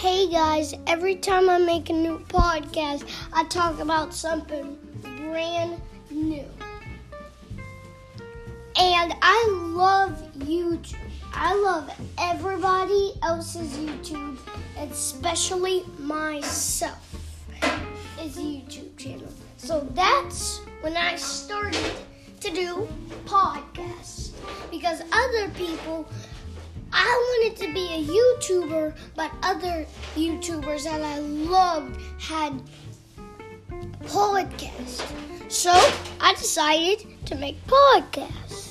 Hey guys, every time I make a new podcast, I talk about something brand new. And I love YouTube. I love everybody else's YouTube, especially myself, is a YouTube channel. So that's when I started to do podcasts because other people I wanted to be a YouTuber, but other YouTubers that I loved had podcasts. So I decided to make podcasts.